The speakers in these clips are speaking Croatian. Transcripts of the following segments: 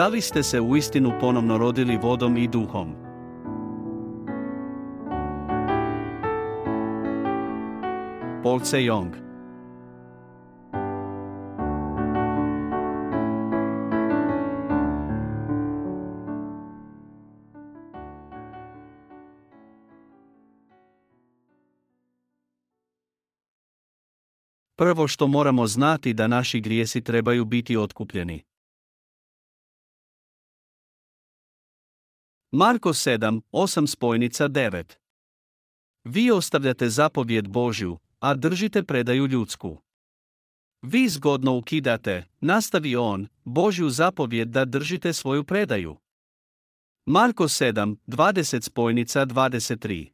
Da li ste se uistinu ponovno rodili vodom i duhom? Paul Sejong Prvo što moramo znati da naši grijesi trebaju biti otkupljeni. Marko 7, 8 spojnica 9 Vi ostavljate zapovjed Božju, a držite predaju ljudsku. Vi zgodno ukidate, nastavi on, Božju zapovjed da držite svoju predaju. Marko 7, 20 spojnica 23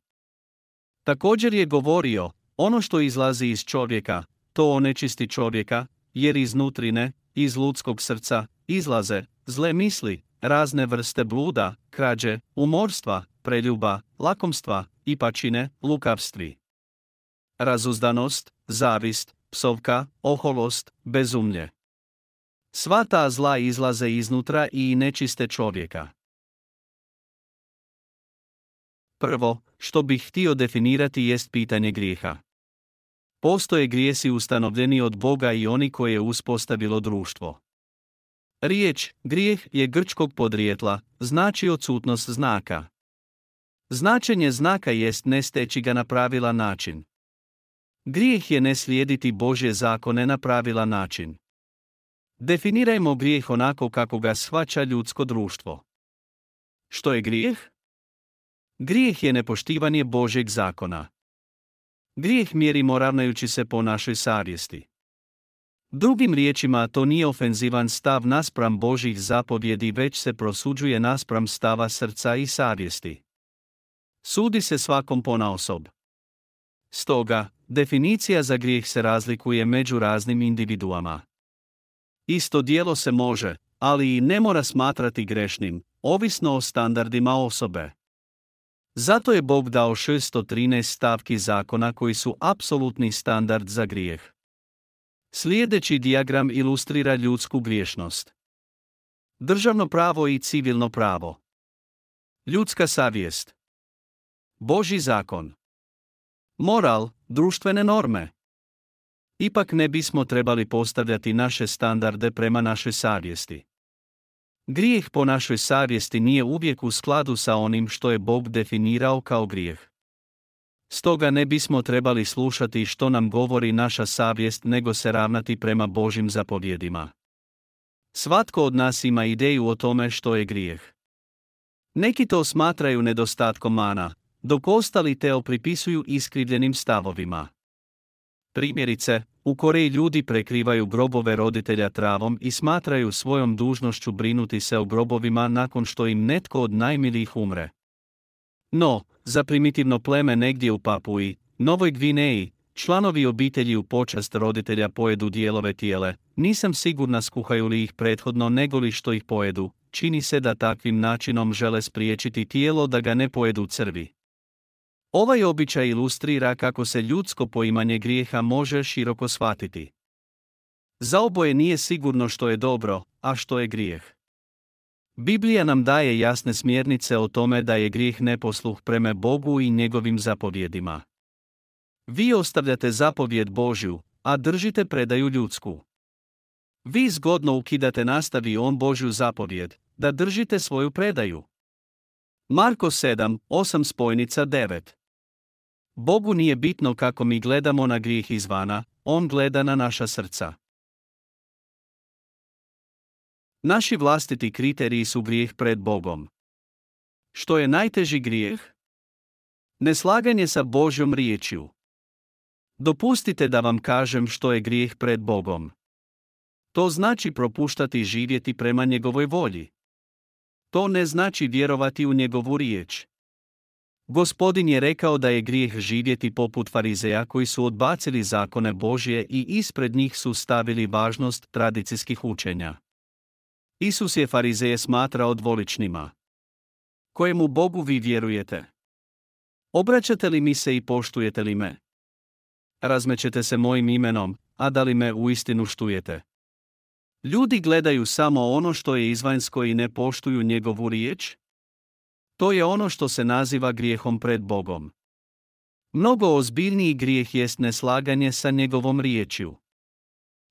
Također je govorio, ono što izlazi iz čovjeka, to onečisti čovjeka, jer iznutrine, iz ljudskog srca, izlaze zle misli, razne vrste bluda, krađe, umorstva, preljuba, lakomstva, i pačine, lukavstvi. Razuzdanost, zavist, psovka, oholost, bezumlje. Sva ta zla izlaze iznutra i nečiste čovjeka. Prvo, što bih htio definirati jest pitanje grijeha. Postoje grijesi ustanovljeni od Boga i oni koje je uspostavilo društvo. Riječ, grijeh je grčkog podrijetla, znači odsutnost znaka. Značenje znaka jest ne steći ga na pravilan način. Grijeh je ne slijediti Božje zakone na pravilan način. Definirajmo grijeh onako kako ga shvaća ljudsko društvo. Što je grijeh? Grijeh je nepoštivanje Božjeg zakona. Grijeh mjerimo ravnajući se po našoj savjesti. Drugim riječima to nije ofenzivan stav naspram Božih zapovjedi već se prosuđuje naspram stava srca i savjesti. Sudi se svakom ponaosob. Stoga, definicija za grijeh se razlikuje među raznim individuama. Isto dijelo se može, ali i ne mora smatrati grešnim, ovisno o standardima osobe. Zato je Bog dao 613 stavki zakona koji su apsolutni standard za grijeh. Sljedeći dijagram ilustrira ljudsku griješnost. Državno pravo i civilno pravo. Ljudska savjest. Boži zakon. Moral, društvene norme. Ipak ne bismo trebali postavljati naše standarde prema našoj savjesti. Grijeh po našoj savjesti nije uvijek u skladu sa onim što je Bog definirao kao grijeh. Stoga ne bismo trebali slušati što nam govori naša savjest nego se ravnati prema Božim zapovjedima. Svatko od nas ima ideju o tome što je grijeh. Neki to smatraju nedostatkom mana, dok ostali teo pripisuju iskrivljenim stavovima. Primjerice, u Koreji ljudi prekrivaju grobove roditelja travom i smatraju svojom dužnošću brinuti se o grobovima nakon što im netko od najmilijih umre. No, za primitivno pleme negdje u Papuji, Novoj Gvineji, članovi obitelji u počast roditelja pojedu dijelove tijele, nisam sigurna skuhaju li ih prethodno nego li što ih pojedu, čini se da takvim načinom žele spriječiti tijelo da ga ne pojedu crvi. Ovaj običaj ilustrira kako se ljudsko poimanje grijeha može široko shvatiti. Za oboje nije sigurno što je dobro, a što je grijeh. Biblija nam daje jasne smjernice o tome da je grijeh neposluh preme Bogu i njegovim zapovjedima. Vi ostavljate zapovjed Božju, a držite predaju ljudsku. Vi zgodno ukidate nastavi on Božju zapovjed, da držite svoju predaju. Marko 7, 8 spojnica 9 Bogu nije bitno kako mi gledamo na grijeh izvana, On gleda na naša srca. Naši vlastiti kriteriji su grijeh pred Bogom. Što je najteži grijeh? Neslaganje sa Božjom riječju. Dopustite da vam kažem što je grijeh pred Bogom. To znači propuštati živjeti prema njegovoj volji. To ne znači vjerovati u njegovu riječ. Gospodin je rekao da je grijeh živjeti poput farizeja koji su odbacili zakone Božje i ispred njih su stavili važnost tradicijskih učenja. Isus je farizeje smatrao dvoličnima. Kojemu Bogu vi vjerujete? Obraćate li mi se i poštujete li me? Razmećete se mojim imenom, a da li me uistinu štujete? Ljudi gledaju samo ono što je izvanjsko i ne poštuju njegovu riječ? To je ono što se naziva grijehom pred Bogom. Mnogo ozbiljniji grijeh jest neslaganje sa njegovom riječju.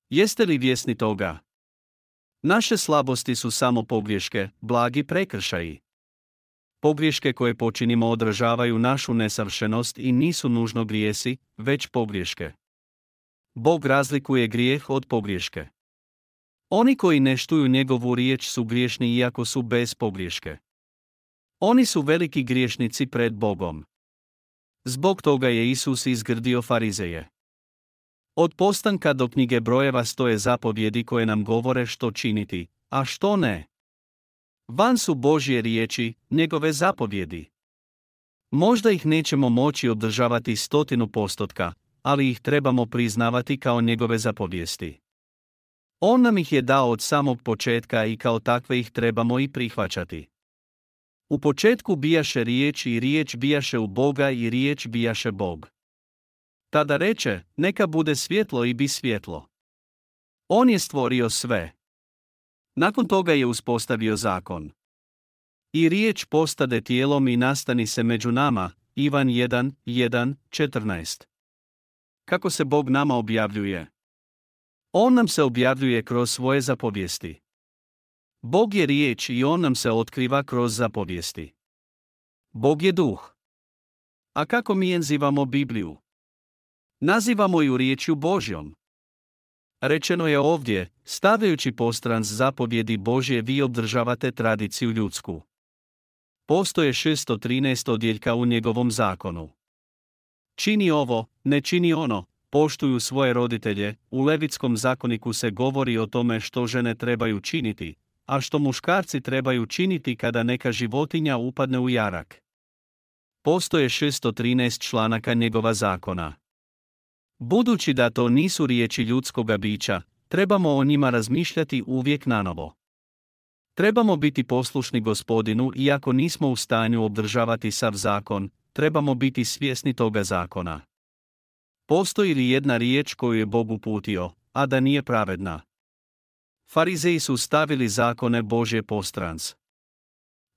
Jeste li vjesni toga? Naše slabosti su samo pogriješke, blagi prekršaji. Pogriješke koje počinimo odražavaju našu nesavršenost i nisu nužno grijesi, već pogriješke. Bog razlikuje grijeh od pogriješke. Oni koji ne štuju njegovu riječ su griješni iako su bez pogriješke. Oni su veliki griješnici pred Bogom. Zbog toga je Isus izgrdio farizeje. Od postanka do knjige brojeva stoje zapovjedi koje nam govore što činiti, a što ne. Van su Božje riječi, njegove zapovjedi. Možda ih nećemo moći održavati stotinu postotka, ali ih trebamo priznavati kao njegove zapovijesti. On nam ih je dao od samog početka i kao takve ih trebamo i prihvaćati. U početku bijaše riječ i riječ bijaše u Boga i riječ bijaše Bog. Tada reče, neka bude svjetlo i bi svjetlo. On je stvorio sve. Nakon toga je uspostavio zakon. I riječ postade tijelom i nastani se među nama, Ivan 1, 1, 14. Kako se Bog nama objavljuje? On nam se objavljuje kroz svoje zapovijesti. Bog je riječ i on nam se otkriva kroz zapovijesti. Bog je duh. A kako mi enzivamo Bibliju? Nazivamo ju riječju Božjom. Rečeno je ovdje, stavljajući postrans zapovjedi Božje vi obdržavate tradiciju ljudsku. Postoje 613 odjeljka u njegovom zakonu. Čini ovo, ne čini ono, poštuju svoje roditelje, u Levitskom zakoniku se govori o tome što žene trebaju činiti, a što muškarci trebaju činiti kada neka životinja upadne u jarak. Postoje 613 članaka njegova zakona. Budući da to nisu riječi ljudskoga bića, trebamo o njima razmišljati uvijek nanovo. Trebamo biti poslušni gospodinu iako nismo u stanju obdržavati sav zakon, trebamo biti svjesni toga zakona. Postoji li jedna riječ koju je Bog uputio, a da nije pravedna? Farizeji su stavili zakone Božje postrans.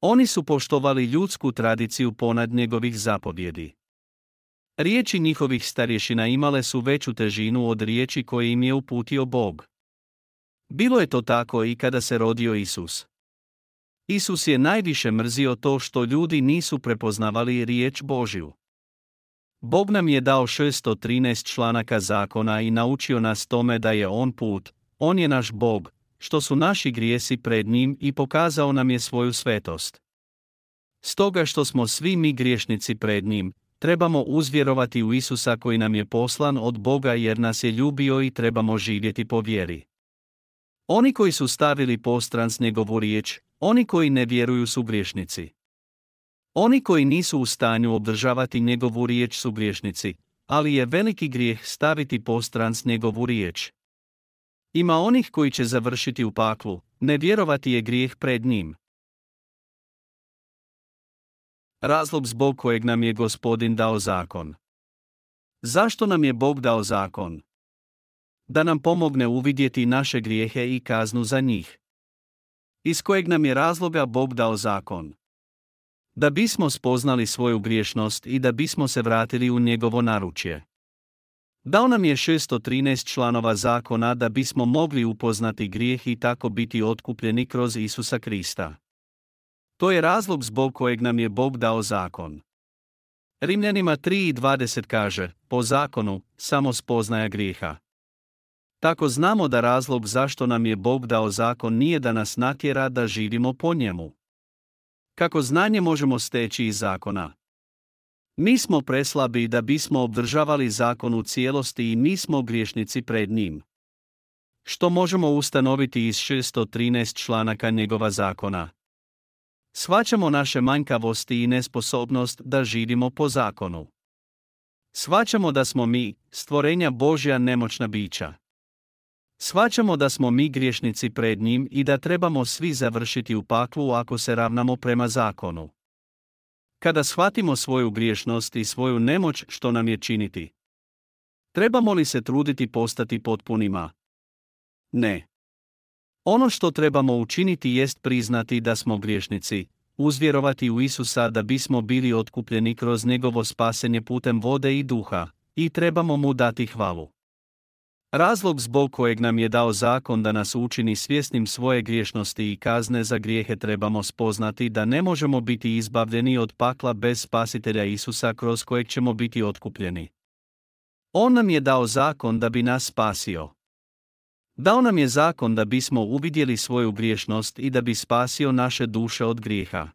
Oni su poštovali ljudsku tradiciju ponad njegovih zapovjedi. Riječi njihovih starješina imale su veću težinu od riječi koje im je uputio Bog. Bilo je to tako i kada se rodio Isus. Isus je najviše mrzio to što ljudi nisu prepoznavali riječ Božju. Bog nam je dao 613 članaka zakona i naučio nas tome da je On put, On je naš Bog, što su naši grijesi pred njim i pokazao nam je svoju svetost. Stoga što smo svi mi griješnici pred njim, trebamo uzvjerovati u Isusa koji nam je poslan od Boga jer nas je ljubio i trebamo živjeti po vjeri. Oni koji su stavili postrans njegovu riječ, oni koji ne vjeruju su griješnici. Oni koji nisu u stanju obdržavati njegovu riječ su griješnici, ali je veliki grijeh staviti postrans njegovu riječ. Ima onih koji će završiti u paklu, ne vjerovati je grijeh pred njim. Razlog zbog kojeg nam je gospodin dao zakon. Zašto nam je Bog dao zakon? Da nam pomogne uvidjeti naše grijehe i kaznu za njih. Iz kojeg nam je razloga Bog dao zakon? Da bismo spoznali svoju griješnost i da bismo se vratili u njegovo naručje. Dao nam je 613 članova zakona da bismo mogli upoznati grijeh i tako biti otkupljeni kroz Isusa Krista. To je razlog zbog kojeg nam je Bog dao zakon. Rimljanima 3.20 kaže, po zakonu, samo spoznaja grijeha. Tako znamo da razlog zašto nam je Bog dao zakon nije da nas natjera da živimo po njemu. Kako znanje možemo steći iz zakona? Mi smo preslabi da bismo obdržavali zakon u cijelosti i mi smo griješnici pred njim. Što možemo ustanoviti iz 613 članaka njegova zakona? Shvaćamo naše manjkavosti i nesposobnost da živimo po zakonu. Shvaćamo da smo mi, stvorenja Božja nemoćna bića. Shvaćamo da smo mi griješnici pred njim i da trebamo svi završiti u paklu ako se ravnamo prema zakonu. Kada shvatimo svoju griješnost i svoju nemoć što nam je činiti, trebamo li se truditi postati potpunima? Ne. Ono što trebamo učiniti jest priznati da smo griješnici, uzvjerovati u Isusa da bismo bili otkupljeni kroz njegovo spasenje putem vode i duha, i trebamo mu dati hvalu. Razlog zbog kojeg nam je dao zakon da nas učini svjesnim svoje griješnosti i kazne za grijehe trebamo spoznati da ne možemo biti izbavljeni od pakla bez spasitelja Isusa kroz kojeg ćemo biti otkupljeni. On nam je dao zakon da bi nas spasio. Dao nam je zakon da bismo uvidjeli svoju griješnost i da bi spasio naše duše od grijeha.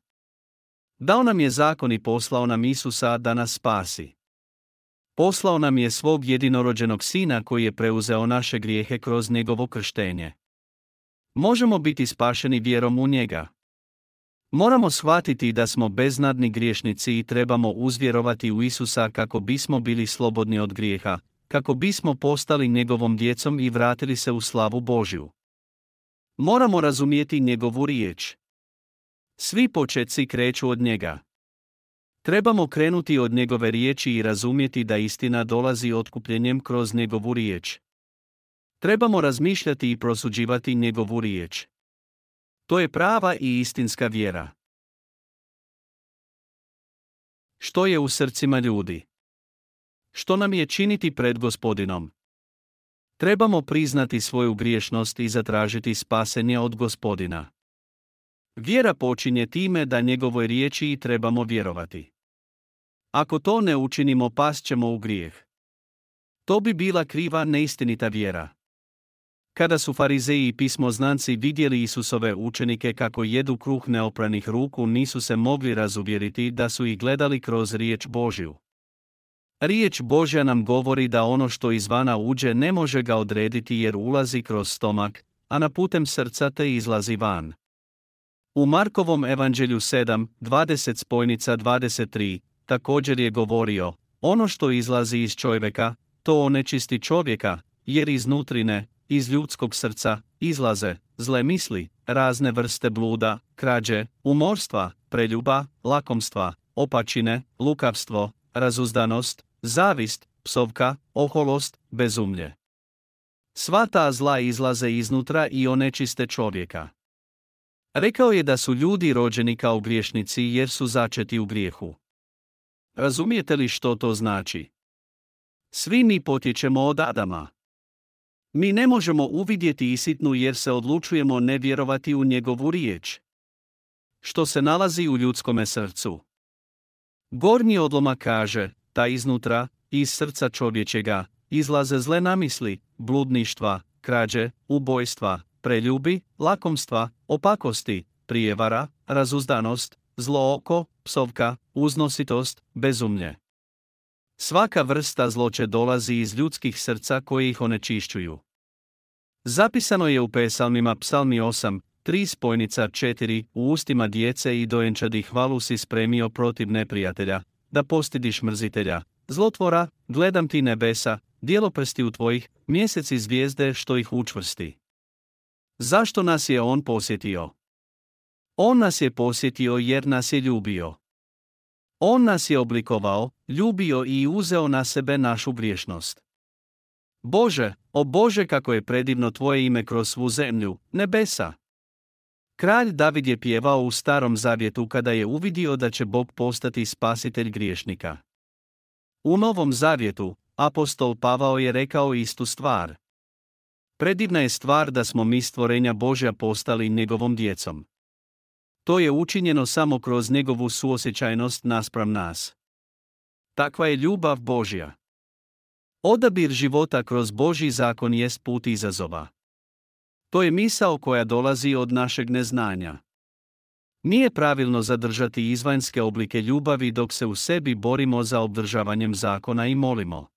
Dao nam je zakon i poslao nam Isusa da nas spasi. Poslao nam je svog jedinorođenog sina koji je preuzeo naše grijehe kroz njegovo krštenje. Možemo biti spašeni vjerom u njega. Moramo shvatiti da smo beznadni griješnici i trebamo uzvjerovati u Isusa kako bismo bili slobodni od grijeha, kako bismo postali njegovom djecom i vratili se u slavu Božju. Moramo razumijeti njegovu riječ. Svi početci kreću od njega. Trebamo krenuti od njegove riječi i razumjeti da istina dolazi otkupljenjem kroz njegovu riječ. Trebamo razmišljati i prosuđivati njegovu riječ. To je prava i istinska vjera. Što je u srcima ljudi? Što nam je činiti pred gospodinom? Trebamo priznati svoju griješnost i zatražiti spasenje od gospodina. Vjera počinje time da njegovoj riječi i trebamo vjerovati. Ako to ne učinimo past ćemo u grijeh. To bi bila kriva neistinita vjera. Kada su farizeji i pismoznanci vidjeli Isusove učenike kako jedu kruh neopranih ruku nisu se mogli razuvjeriti da su ih gledali kroz riječ Božju. Riječ Božja nam govori da ono što izvana uđe ne može ga odrediti jer ulazi kroz stomak, a na putem srca te izlazi van. U Markovom evanđelju 7, 20 spojnica 23, također je govorio, ono što izlazi iz čovjeka, to onečisti čovjeka, jer iznutrine, iz ljudskog srca, izlaze, zle misli, razne vrste bluda, krađe, umorstva, preljuba, lakomstva, opačine, lukavstvo, razuzdanost, zavist, psovka, oholost, bezumlje. Sva ta zla izlaze iznutra i onečiste čovjeka. Rekao je da su ljudi rođeni kao griješnici jer su začeti u grijehu. Razumijete li što to znači? Svi mi potječemo od Adama. Mi ne možemo uvidjeti isitnu jer se odlučujemo ne vjerovati u njegovu riječ. Što se nalazi u ljudskome srcu? Gornji odloma kaže, ta iznutra, iz srca čovječega, izlaze zle namisli, bludništva, krađe, ubojstva, preljubi, lakomstva, opakosti, prijevara, razuzdanost, zlo oko, psovka, uznositost, bezumlje. Svaka vrsta zloće dolazi iz ljudskih srca koji ih onečišćuju. Zapisano je u pesalmima psalmi 8, 3 spojnica 4, u ustima djece i dojenčadi hvalu si spremio protiv neprijatelja, da postidiš mrzitelja, zlotvora, gledam ti nebesa, djeloprsti u tvojih, mjeseci zvijezde što ih učvrsti. Zašto nas je on posjetio? On nas je posjetio jer nas je ljubio. On nas je oblikovao, ljubio i uzeo na sebe našu griješnost. Bože, o Bože kako je predivno Tvoje ime kroz svu zemlju, nebesa. Kralj David je pjevao u starom zavjetu kada je uvidio da će Bog postati spasitelj griješnika. U novom zavjetu, apostol Pavao je rekao istu stvar. Predivna je stvar da smo mi stvorenja Božja postali njegovom djecom. To je učinjeno samo kroz njegovu suosjećajnost naspram nas. Takva je ljubav Božja. Odabir života kroz Božji zakon jest put izazova. To je misao koja dolazi od našeg neznanja. Nije pravilno zadržati izvanjske oblike ljubavi dok se u sebi borimo za obdržavanjem zakona i molimo.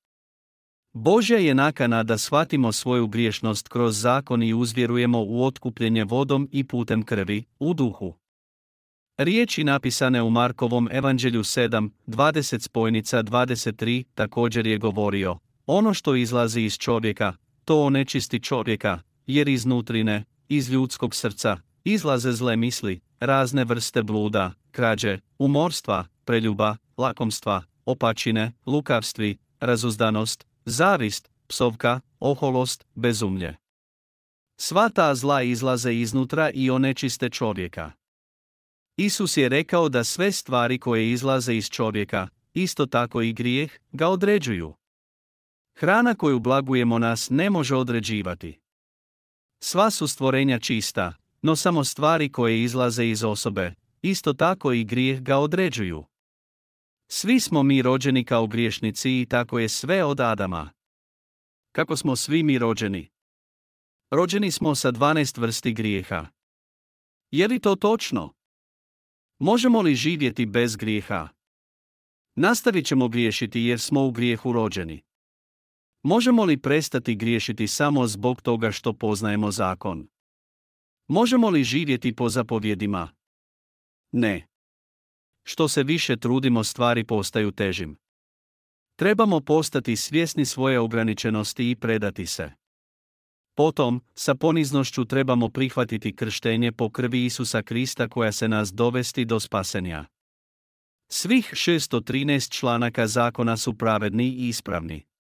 Božja je nakana da shvatimo svoju griješnost kroz zakon i uzvjerujemo u otkupljenje vodom i putem krvi, u duhu. Riječi napisane u Markovom evanđelju 7, 20 spojnica 23 također je govorio, ono što izlazi iz čovjeka, to onečisti čovjeka, jer iznutrine, iz ljudskog srca, izlaze zle misli, razne vrste bluda, krađe, umorstva, preljuba, lakomstva, opačine, lukavstvi, razuzdanost, zavist, psovka, oholost, bezumlje. Sva ta zla izlaze iznutra i onečiste čovjeka. Isus je rekao da sve stvari koje izlaze iz čovjeka, isto tako i grijeh, ga određuju. Hrana koju blagujemo nas ne može određivati. Sva su stvorenja čista, no samo stvari koje izlaze iz osobe, isto tako i grijeh ga određuju. Svi smo mi rođeni kao griješnici i tako je sve od Adama. Kako smo svi mi rođeni? Rođeni smo sa 12 vrsti grijeha. Je li to točno? Možemo li živjeti bez grijeha? Nastavit ćemo griješiti jer smo u grijehu rođeni. Možemo li prestati griješiti samo zbog toga što poznajemo zakon? Možemo li živjeti po zapovjedima? Ne. Što se više trudimo stvari postaju težim. Trebamo postati svjesni svoje ograničenosti i predati se. Potom, sa poniznošću trebamo prihvatiti krštenje po krvi Isusa Krista koja se nas dovesti do spasenja. Svih 613 članaka zakona su pravedni i ispravni.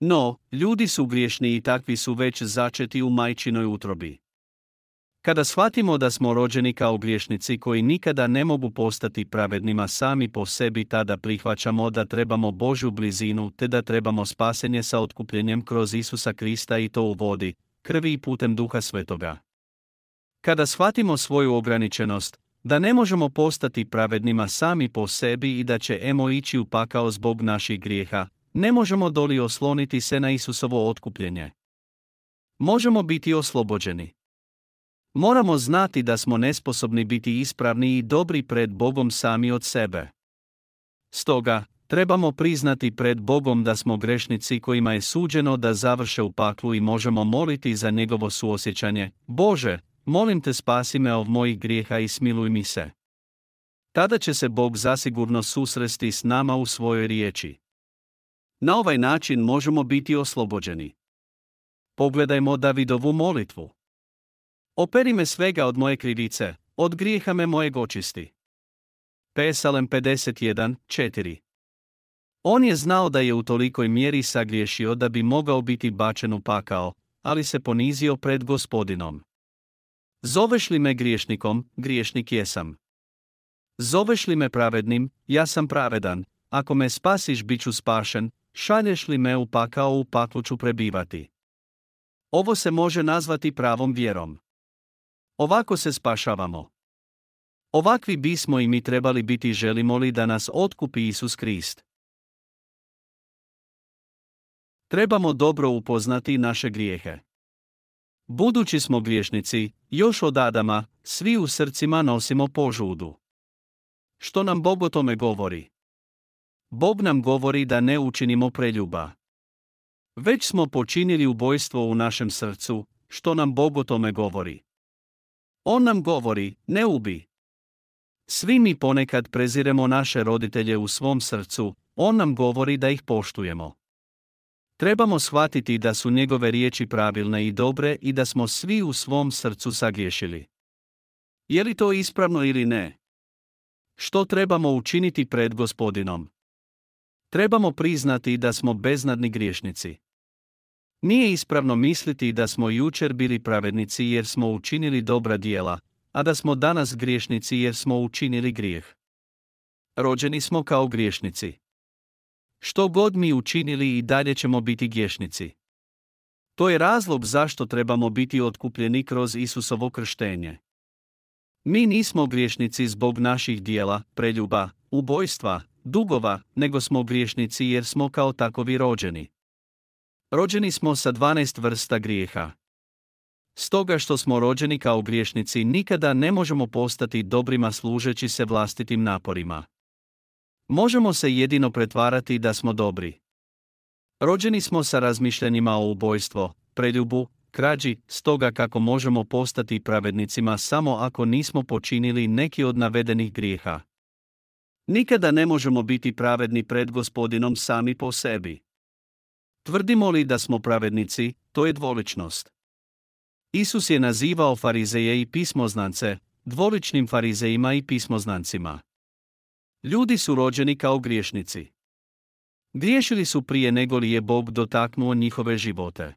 No, ljudi su griješni i takvi su već začeti u majčinoj utrobi. Kada shvatimo da smo rođeni kao griješnici koji nikada ne mogu postati pravednima sami po sebi, tada prihvaćamo da trebamo Božju blizinu te da trebamo spasenje sa otkupljenjem kroz Isusa Krista i to u vodi, krvi i putem Duha Svetoga. Kada shvatimo svoju ograničenost, da ne možemo postati pravednima sami po sebi i da će emo ići u pakao zbog naših grijeha, ne možemo doli osloniti se na Isusovo otkupljenje. Možemo biti oslobođeni. Moramo znati da smo nesposobni biti ispravni i dobri pred Bogom sami od sebe. Stoga, trebamo priznati pred Bogom da smo grešnici kojima je suđeno da završe u paklu i možemo moliti za njegovo suosjećanje. Bože, molim te spasi me od mojih grijeha i smiluj mi se. Tada će se Bog zasigurno susresti s nama u svojoj riječi. Na ovaj način možemo biti oslobođeni. Pogledajmo Davidovu molitvu. Operi me svega od moje krivice, od grijeha me mojeg očisti. Pesalem 51, 4 On je znao da je u tolikoj mjeri sagriješio da bi mogao biti bačen u pakao, ali se ponizio pred gospodinom. Zoveš li me griješnikom, griješnik jesam. Zoveš li me pravednim, ja sam pravedan, ako me spasiš bit ću spašen, šalješ li me u pakao u paklu ću prebivati. Ovo se može nazvati pravom vjerom. Ovako se spašavamo. Ovakvi bismo i mi trebali biti želimo li da nas otkupi Isus Krist. Trebamo dobro upoznati naše grijehe. Budući smo griješnici, još od Adama, svi u srcima nosimo požudu. Što nam Bog o tome govori? Bog nam govori da ne učinimo preljuba. Već smo počinili ubojstvo u našem srcu, što nam Bog o tome govori. On nam govori, ne ubi. Svi mi ponekad preziremo naše roditelje u svom srcu, on nam govori da ih poštujemo. Trebamo shvatiti da su njegove riječi pravilne i dobre i da smo svi u svom srcu sagriješili. Je li to ispravno ili ne? Što trebamo učiniti pred gospodinom? Trebamo priznati da smo beznadni griješnici. Nije ispravno misliti da smo jučer bili pravednici jer smo učinili dobra dijela, a da smo danas griješnici jer smo učinili grijeh. Rođeni smo kao griješnici. Što god mi učinili i dalje ćemo biti griješnici. To je razlog zašto trebamo biti otkupljeni kroz Isusovo krštenje. Mi nismo griješnici zbog naših dijela, preljuba, ubojstva, dugova, nego smo griješnici jer smo kao takovi rođeni. Rođeni smo sa 12 vrsta grijeha. Stoga što smo rođeni kao griješnici nikada ne možemo postati dobrima služeći se vlastitim naporima. Možemo se jedino pretvarati da smo dobri. Rođeni smo sa razmišljanjima o ubojstvo, preljubu, krađi, stoga kako možemo postati pravednicima samo ako nismo počinili neki od navedenih grijeha. Nikada ne možemo biti pravedni pred gospodinom sami po sebi. Tvrdimo li da smo pravednici, to je dvoličnost. Isus je nazivao farizeje i pismoznance, dvoličnim farizejima i pismoznancima. Ljudi su rođeni kao griješnici. Griješili su prije nego li je Bog dotaknuo njihove živote.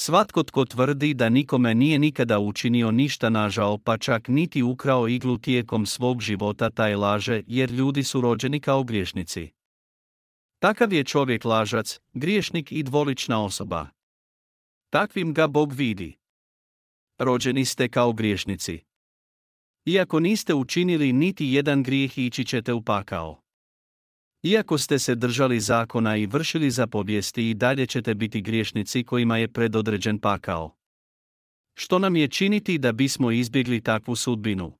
Svatko tko tvrdi da nikome nije nikada učinio ništa nažao pa čak niti ukrao iglu tijekom svog života taj laže jer ljudi su rođeni kao griješnici. Takav je čovjek lažac, griješnik i dvolična osoba. Takvim ga Bog vidi. Rođeni ste kao griješnici. Iako niste učinili niti jedan grijeh ići ćete u pakao. Iako ste se držali zakona i vršili zapovijesti i dalje ćete biti griješnici kojima je predodređen pakao. Što nam je činiti da bismo izbjegli takvu sudbinu?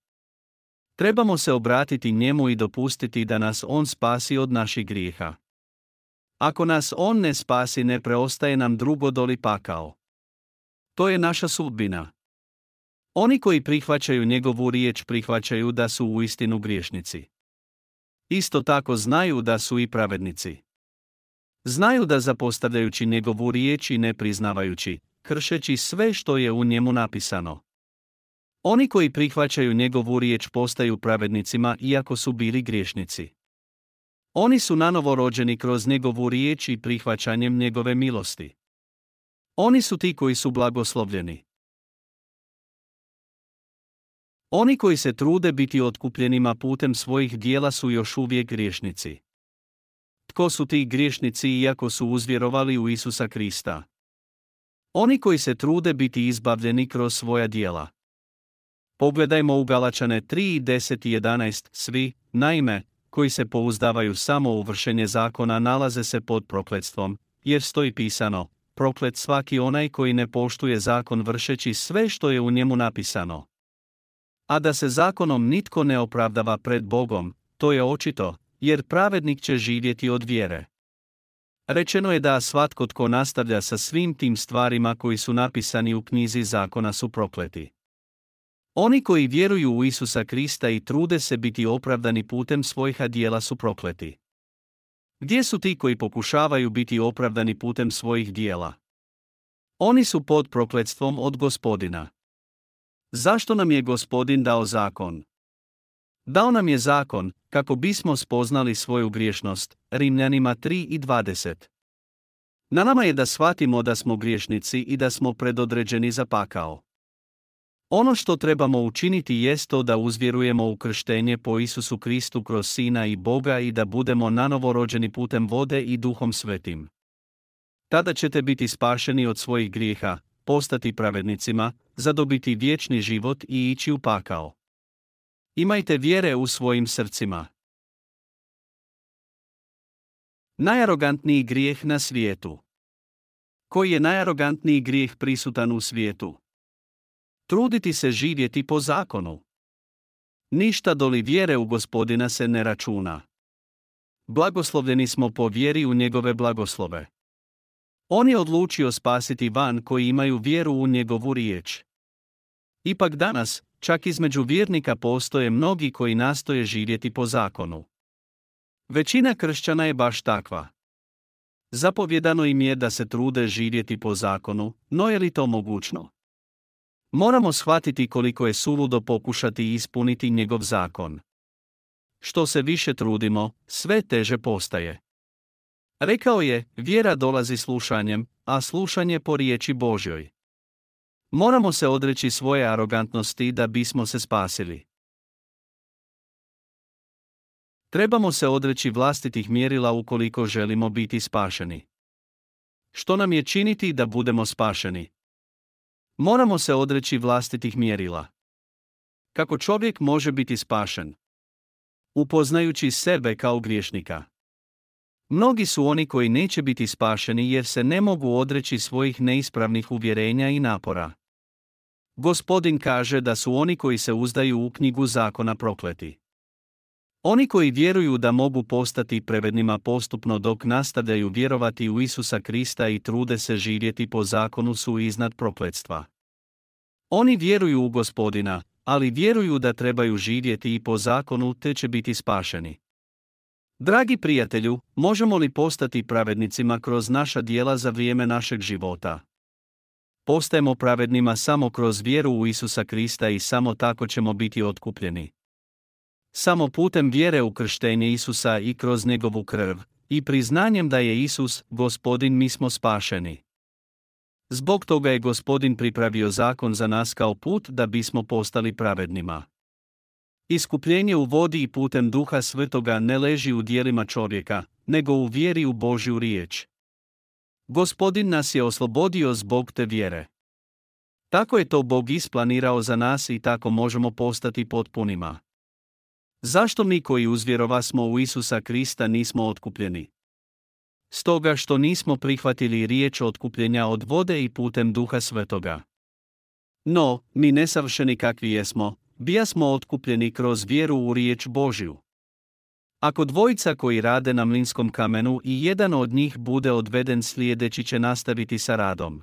Trebamo se obratiti njemu i dopustiti da nas on spasi od naših grijeha. Ako nas on ne spasi ne preostaje nam drugo doli pakao. To je naša sudbina. Oni koji prihvaćaju njegovu riječ prihvaćaju da su uistinu griješnici. Isto tako znaju da su i pravednici. Znaju da zapostavljajući njegovu riječ i ne priznavajući, kršeći sve što je u njemu napisano. Oni koji prihvaćaju njegovu riječ postaju pravednicima iako su bili griješnici. Oni su nanovo rođeni kroz njegovu riječ i prihvaćanjem njegove milosti. Oni su ti koji su blagoslovljeni. Oni koji se trude biti otkupljenima putem svojih dijela su još uvijek griješnici. Tko su ti griješnici iako su uzvjerovali u Isusa Krista? Oni koji se trude biti izbavljeni kroz svoja dijela. Pogledajmo u Galačane 3 i 10 i 11, svi, naime, koji se pouzdavaju samo u vršenje zakona nalaze se pod prokletstvom, jer stoji pisano, proklet svaki onaj koji ne poštuje zakon vršeći sve što je u njemu napisano. A da se zakonom nitko ne opravdava pred Bogom, to je očito, jer pravednik će živjeti od vjere. Rečeno je da svatko tko nastavlja sa svim tim stvarima koji su napisani u knjizi zakona su prokleti. Oni koji vjeruju u Isusa Krista i trude se biti opravdani putem svojih dijela su prokleti. Gdje su ti koji pokušavaju biti opravdani putem svojih dijela? Oni su pod prokletstvom od gospodina. Zašto nam je gospodin dao zakon? Dao nam je zakon, kako bismo spoznali svoju griješnost, Rimljanima 3 i 20. Na nama je da shvatimo da smo griješnici i da smo predodređeni za pakao. Ono što trebamo učiniti jest to da uzvjerujemo u krštenje po Isusu Kristu kroz Sina i Boga i da budemo nanovo rođeni putem vode i duhom svetim. Tada ćete biti spašeni od svojih grijeha, postati pravednicima, zadobiti vječni život i ići u pakao. Imajte vjere u svojim srcima. Najarogantniji grijeh na svijetu. Koji je najarogantniji grijeh prisutan u svijetu? Truditi se živjeti po zakonu. Ništa doli vjere u gospodina se ne računa. Blagoslovljeni smo po vjeri u njegove blagoslove. On je odlučio spasiti van koji imaju vjeru u njegovu riječ. Ipak danas, čak između vjernika postoje mnogi koji nastoje živjeti po zakonu. Većina kršćana je baš takva. Zapovjedano im je da se trude živjeti po zakonu, no je li to mogućno? Moramo shvatiti koliko je suludo pokušati ispuniti njegov zakon. Što se više trudimo, sve teže postaje. Rekao je, vjera dolazi slušanjem, a slušanje po riječi Božjoj. Moramo se odreći svoje arogantnosti da bismo se spasili. Trebamo se odreći vlastitih mjerila ukoliko želimo biti spašeni. Što nam je činiti da budemo spašeni? Moramo se odreći vlastitih mjerila. Kako čovjek može biti spašen? Upoznajući sebe kao griješnika. Mnogi su oni koji neće biti spašeni jer se ne mogu odreći svojih neispravnih uvjerenja i napora. Gospodin kaže da su oni koji se uzdaju u knjigu zakona prokleti. Oni koji vjeruju da mogu postati prevednima postupno dok nastavljaju vjerovati u Isusa Krista i trude se živjeti po zakonu su iznad prokletstva. Oni vjeruju u gospodina, ali vjeruju da trebaju živjeti i po zakonu te će biti spašeni. Dragi prijatelju, možemo li postati pravednicima kroz naša dijela za vrijeme našeg života? Postajemo pravednima samo kroz vjeru u Isusa Krista i samo tako ćemo biti otkupljeni. Samo putem vjere u krštenje Isusa i kroz njegovu krv, i priznanjem da je Isus, gospodin mi smo spašeni. Zbog toga je gospodin pripravio zakon za nas kao put da bismo postali pravednima. Iskupljenje u vodi i putem duha svetoga ne leži u dijelima čovjeka, nego u vjeri u Božju riječ. Gospodin nas je oslobodio zbog te vjere. Tako je to Bog isplanirao za nas i tako možemo postati potpunima. Zašto mi koji uzvjerova smo u Isusa Krista nismo otkupljeni? Stoga što nismo prihvatili riječ otkupljenja od vode i putem duha svetoga. No, mi nesavršeni kakvi jesmo, bija smo otkupljeni kroz vjeru u riječ Božju. Ako dvojica koji rade na mlinskom kamenu i jedan od njih bude odveden slijedeći će nastaviti sa radom.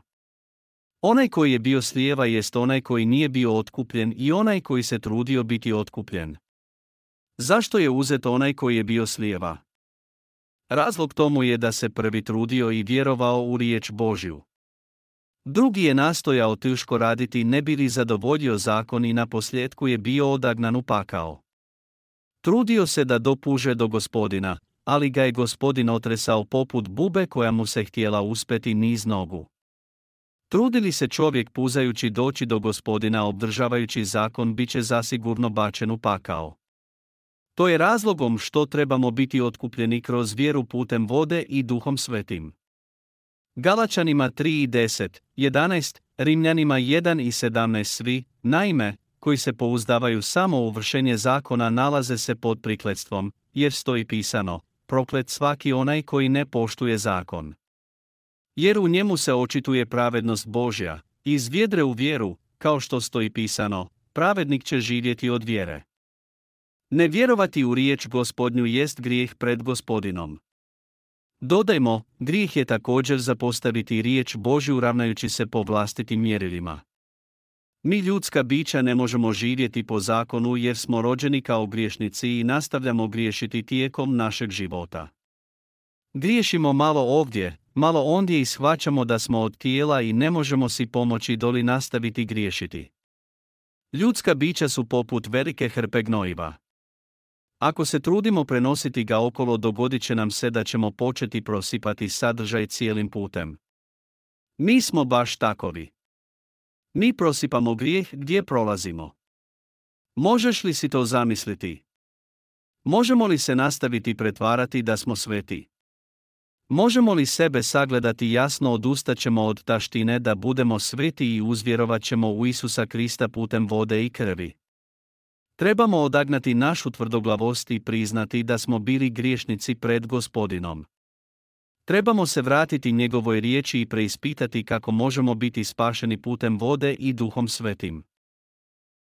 Onaj koji je bio slijeva jest onaj koji nije bio otkupljen i onaj koji se trudio biti otkupljen. Zašto je uzet onaj koji je bio slijeva? Razlog tomu je da se prvi trudio i vjerovao u riječ Božju. Drugi je nastojao teško raditi ne bi li zadovoljio zakon i na posljedku je bio odagnan u pakao. Trudio se da dopuže do gospodina, ali ga je gospodin otresao poput bube koja mu se htjela uspeti niz nogu. Trudili se čovjek puzajući doći do gospodina obdržavajući zakon bit će zasigurno bačen u pakao. To je razlogom što trebamo biti otkupljeni kroz vjeru putem vode i duhom svetim. Galačanima 3 i 10, 11, Rimljanima 1 i 17 svi, naime, koji se pouzdavaju samo u vršenje zakona nalaze se pod prikletstvom, jer stoji pisano, proklet svaki onaj koji ne poštuje zakon. Jer u njemu se očituje pravednost Božja, iz vjedre u vjeru, kao što stoji pisano, pravednik će živjeti od vjere. Ne vjerovati u riječ gospodnju jest grijeh pred gospodinom. Dodajmo, grijeh je također zapostaviti riječ Božju ravnajući se po vlastitim mjerilima. Mi ljudska bića ne možemo živjeti po zakonu jer smo rođeni kao griješnici i nastavljamo griješiti tijekom našeg života. Griješimo malo ovdje, malo ondje i shvaćamo da smo od tijela i ne možemo si pomoći doli nastaviti griješiti. Ljudska bića su poput velike hrpe gnojiva. Ako se trudimo prenositi ga okolo dogodit će nam se da ćemo početi prosipati sadržaj cijelim putem. Mi smo baš takovi. Mi prosipamo grijeh gdje prolazimo. Možeš li si to zamisliti? Možemo li se nastaviti pretvarati da smo sveti? Možemo li sebe sagledati jasno odustaćemo od taštine da budemo sveti i uzvjerovat ćemo u Isusa Krista putem vode i krvi? Trebamo odagnati našu tvrdoglavost i priznati da smo bili griješnici pred gospodinom. Trebamo se vratiti njegovoj riječi i preispitati kako možemo biti spašeni putem vode i duhom svetim.